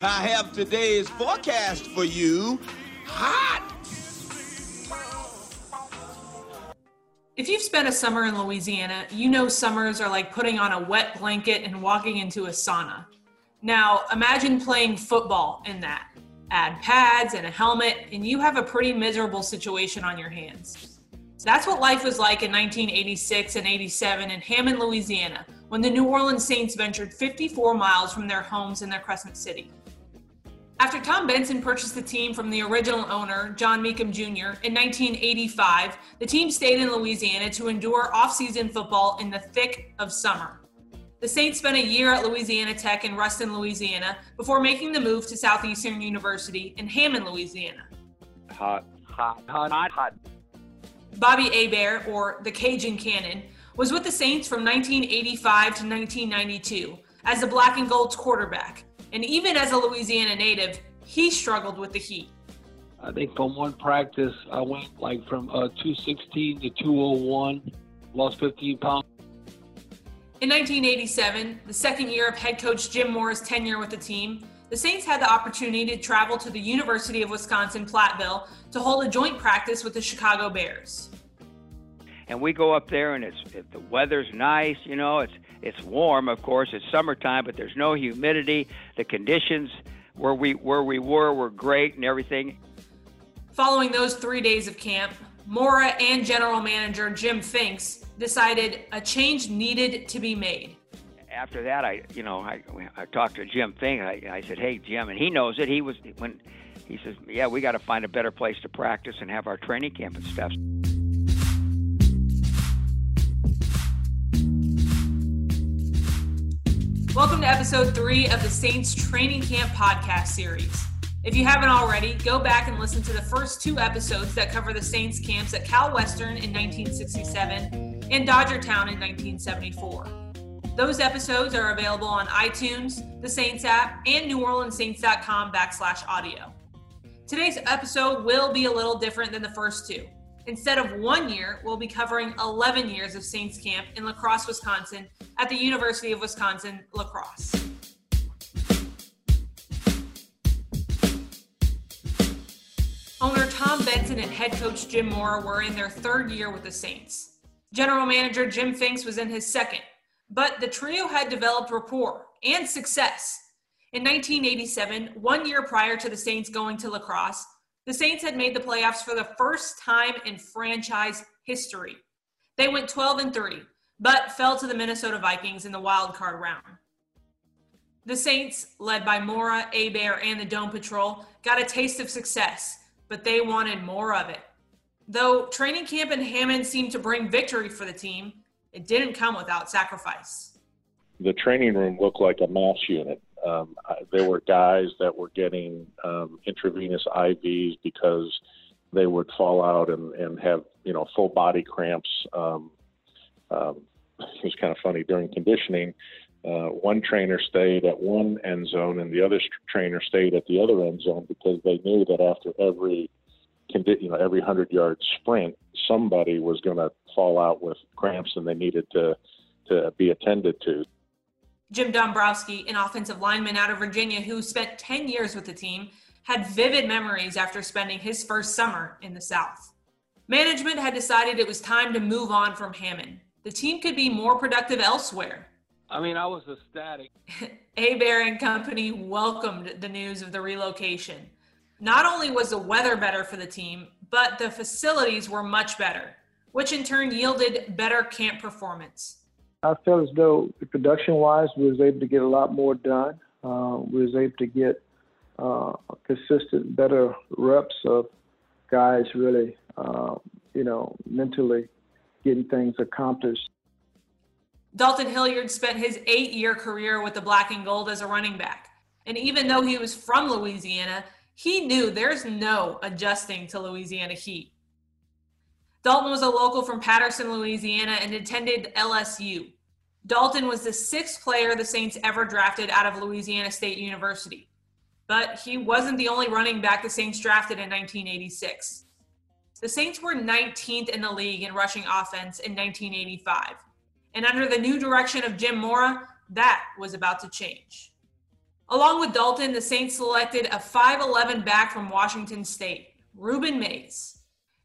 I have today's forecast for you. Hot! If you've spent a summer in Louisiana, you know summers are like putting on a wet blanket and walking into a sauna. Now, imagine playing football in that. Add pads and a helmet, and you have a pretty miserable situation on your hands. That's what life was like in 1986 and 87 in Hammond, Louisiana, when the New Orleans Saints ventured 54 miles from their homes in their Crescent City. After Tom Benson purchased the team from the original owner, John Mecom Jr., in 1985, the team stayed in Louisiana to endure off-season football in the thick of summer. The Saints spent a year at Louisiana Tech in Ruston, Louisiana, before making the move to Southeastern University in Hammond, Louisiana. Hot, hot, hot, hot, hot. Bobby Hebert, or the Cajun Cannon, was with the Saints from 1985 to 1992 as the Black and Gold's quarterback and even as a Louisiana native, he struggled with the heat. I think from one practice, I went like from uh, 216 to 201, lost 15 pounds. In 1987, the second year of head coach Jim Mora's tenure with the team, the Saints had the opportunity to travel to the University of Wisconsin Platteville to hold a joint practice with the Chicago Bears. And we go up there, and it's if the weather's nice, you know, it's it's warm, of course. It's summertime, but there's no humidity. The conditions where we where we were were great and everything. Following those three days of camp, Mora and general manager Jim Finks decided a change needed to be made. After that, I you know I, I talked to Jim Finks. I, I said, "Hey, Jim," and he knows it. He was when he says, "Yeah, we got to find a better place to practice and have our training camp and stuff." Welcome to episode three of the Saints Training Camp podcast series. If you haven't already, go back and listen to the first two episodes that cover the Saints camps at Cal Western in 1967 and Dodgertown in 1974. Those episodes are available on iTunes, the Saints app, and NewOrleansSaints.com backslash audio. Today's episode will be a little different than the first two. Instead of one year, we'll be covering 11 years of Saints Camp in La Crosse, Wisconsin, at the University of Wisconsin La Crosse. Owner Tom Benson and head coach Jim Mora were in their third year with the Saints. General manager Jim Finks was in his second, but the trio had developed rapport and success. In 1987, one year prior to the Saints going to La Crosse, the Saints had made the playoffs for the first time in franchise history. They went 12 and 3, but fell to the Minnesota Vikings in the wild card round. The Saints, led by Mora, Hebert, and the Dome Patrol, got a taste of success, but they wanted more of it. Though training camp in Hammond seemed to bring victory for the team, it didn't come without sacrifice. The training room looked like a MASH unit. Um, I, there were guys that were getting um, intravenous IVs because they would fall out and, and have you know full body cramps. Um, um, it was kind of funny during conditioning. Uh, one trainer stayed at one end zone and the other trainer stayed at the other end zone because they knew that after every you know every hundred yard sprint, somebody was going to fall out with cramps and they needed to to be attended to. Jim Dombrowski, an offensive lineman out of Virginia who spent 10 years with the team, had vivid memories after spending his first summer in the South. Management had decided it was time to move on from Hammond. The team could be more productive elsewhere. I mean, I was ecstatic. Hebert and company welcomed the news of the relocation. Not only was the weather better for the team, but the facilities were much better, which in turn yielded better camp performance. I felt as though production wise, we was able to get a lot more done. Uh, we was able to get uh, consistent, better reps of guys really, uh, you know, mentally getting things accomplished. Dalton Hilliard spent his eight year career with the Black and Gold as a running back. And even though he was from Louisiana, he knew there's no adjusting to Louisiana heat. Dalton was a local from Patterson, Louisiana, and attended LSU. Dalton was the sixth player the Saints ever drafted out of Louisiana State University. But he wasn't the only running back the Saints drafted in 1986. The Saints were 19th in the league in rushing offense in 1985. And under the new direction of Jim Mora, that was about to change. Along with Dalton, the Saints selected a 5'11 back from Washington State, Rueben Mayes.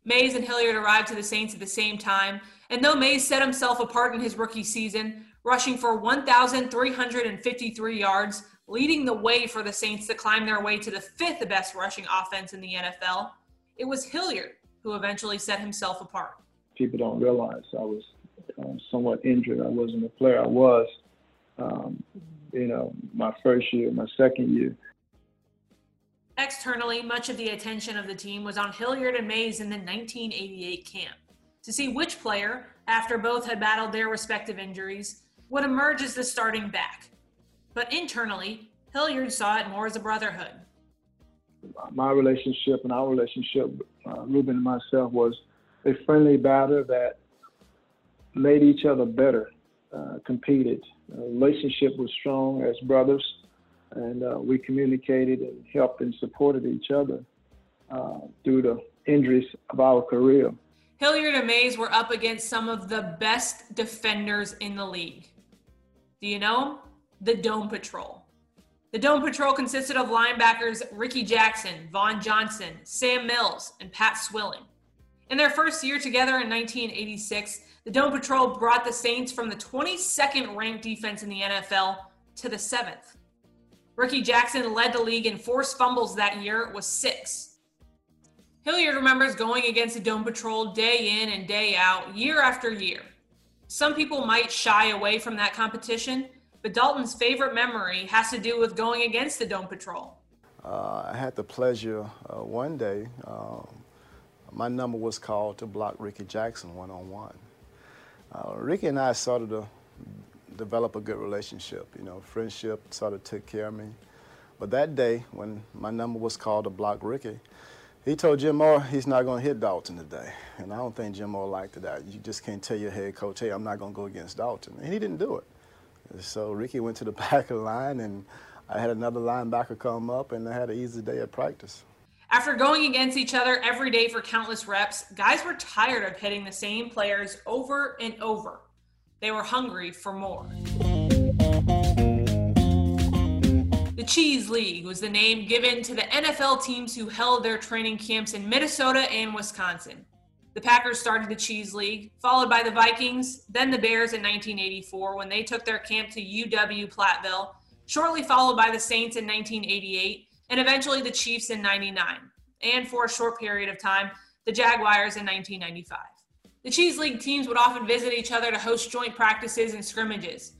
Mayes and Hilliard arrived to the Saints at the same time, and though Mayes set himself apart in his rookie season, rushing for 1,353 yards, leading the way for the Saints to climb their way to the fifth best rushing offense in the NFL, it was Hilliard who eventually set himself apart. People don't realize I was um, somewhat injured. I wasn't a player I was, um, you know, my first year, my second year. Externally, much of the attention of the team was on Hilliard and Mayes in the 1988 camp to see which player, after both had battled their respective injuries, would emerge as the starting back. But internally, Hilliard saw it more as a brotherhood. My relationship and our relationship, uh, Rueben and myself, was a friendly battle that made each other better, uh, competed. Relationship was strong as brothers and uh, we communicated and helped and supported each other uh, through the injuries of our career. Hilliard and Mayes were up against some of the best defenders in the league. Do you know them? The Dome Patrol. The Dome Patrol consisted of linebackers Rickey Jackson, Vaughn Johnson, Sam Mills, and Pat Swilling. In their first year together in 1986, the Dome Patrol brought the Saints from the 22nd ranked defense in the NFL to the 7th. Rickey Jackson led the league in forced fumbles that year It was six. Hilliard remembers going against the Dome Patrol day in and day out, year after year. Some people might shy away from that competition, but Dalton's favorite memory has to do with going against the Dome Patrol. Uh, I had the pleasure uh, one day, um, my number was called to block Rickey Jackson one on one. Rickey and I started to develop a good relationship. You know, friendship sort of took care of me. But that day, when my number was called to block Rickey, he told Jim Mora he's not going to hit Dalton today. And I don't think Jim Mora liked that. You just can't tell your head coach, hey, I'm not going to go against Dalton. And he didn't do it. So Rickey went to the back of the line, and I had another linebacker come up, and I had an easy day at practice. After going against each other every day for countless reps, guys were tired of hitting the same players over and over. They were hungry for more. The Cheese League was the name given to the NFL teams who held their training camps in Minnesota and Wisconsin. The Packers started the Cheese League, followed by the Vikings, then the Bears in 1984 when they took their camp to UW Platteville, shortly followed by the Saints in 1988, and eventually the Chiefs in 99, and for a short period of time, the Jaguars in 1995. The Cheese League teams would often visit each other to host joint practices and scrimmages.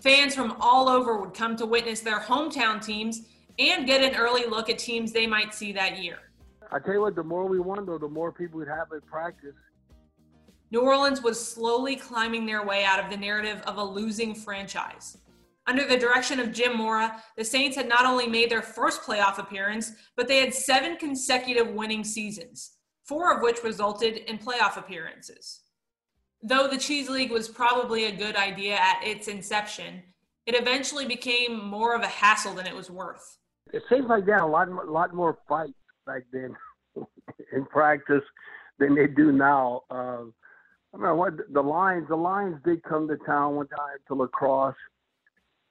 Fans from all over would come to witness their hometown teams and get an early look at teams they might see that year. I tell you what, the more we won, though, the more people we'd have at practice. New Orleans was slowly climbing their way out of the narrative of a losing franchise. Under the direction of Jim Mora, the Saints had not only made their first playoff appearance, but they had seven consecutive winning seasons four of which resulted in playoff appearances. Though the Cheese League was probably a good idea at its inception, it eventually became more of a hassle than it was worth. It seems like they had a lot, lot more fights back then in practice than they do now. Uh, I mean, what the Lions, the Lions did come to town one time to La Crosse,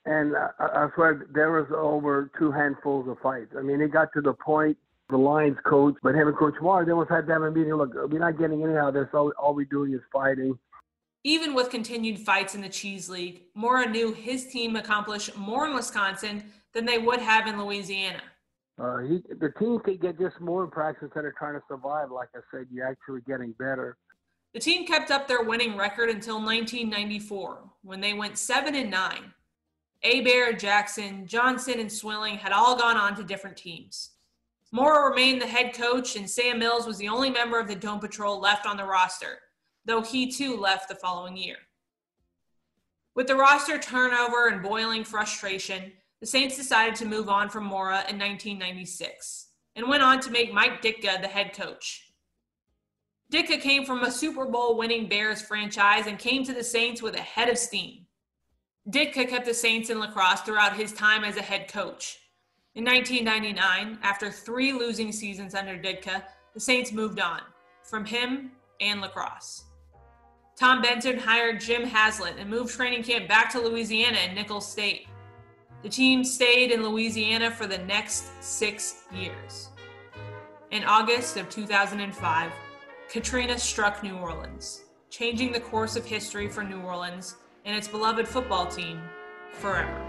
and uh, I swear there was over two handfuls of fights. I mean, it got to the point the Lions coach, but him and Coach Mora, they almost had to have a meeting. Look, we're not getting any out of this. All, all we're doing is fighting. Even with continued fights in the Cheese League, Mora knew his team accomplished more in Wisconsin than they would have in Louisiana. Uh, he, the team could get just more in practice instead of trying to survive. Like I said, you're actually getting better. The team kept up their winning record until 1994, when they went seven and nine. Hebert, Jackson, Johnson, and Swilling had all gone on to different teams. Mora remained the head coach, and Sam Mills was the only member of the Dome Patrol left on the roster, though he too left the following year. With the roster turnover and boiling frustration, the Saints decided to move on from Mora in 1996 and went on to make Mike Ditka the head coach. Ditka came from a Super Bowl winning Bears franchise and came to the Saints with a head of steam. Ditka kept the Saints in La Crosse throughout his time as a head coach. In 1999, after three losing seasons under Ditka, the Saints moved on from him and La Crosse. Tom Benson hired Jim Haslett and moved training camp back to Louisiana in Nicholls State. The team stayed in Louisiana for the next six years. In August of 2005, Katrina struck New Orleans, changing the course of history for New Orleans and its beloved football team forever.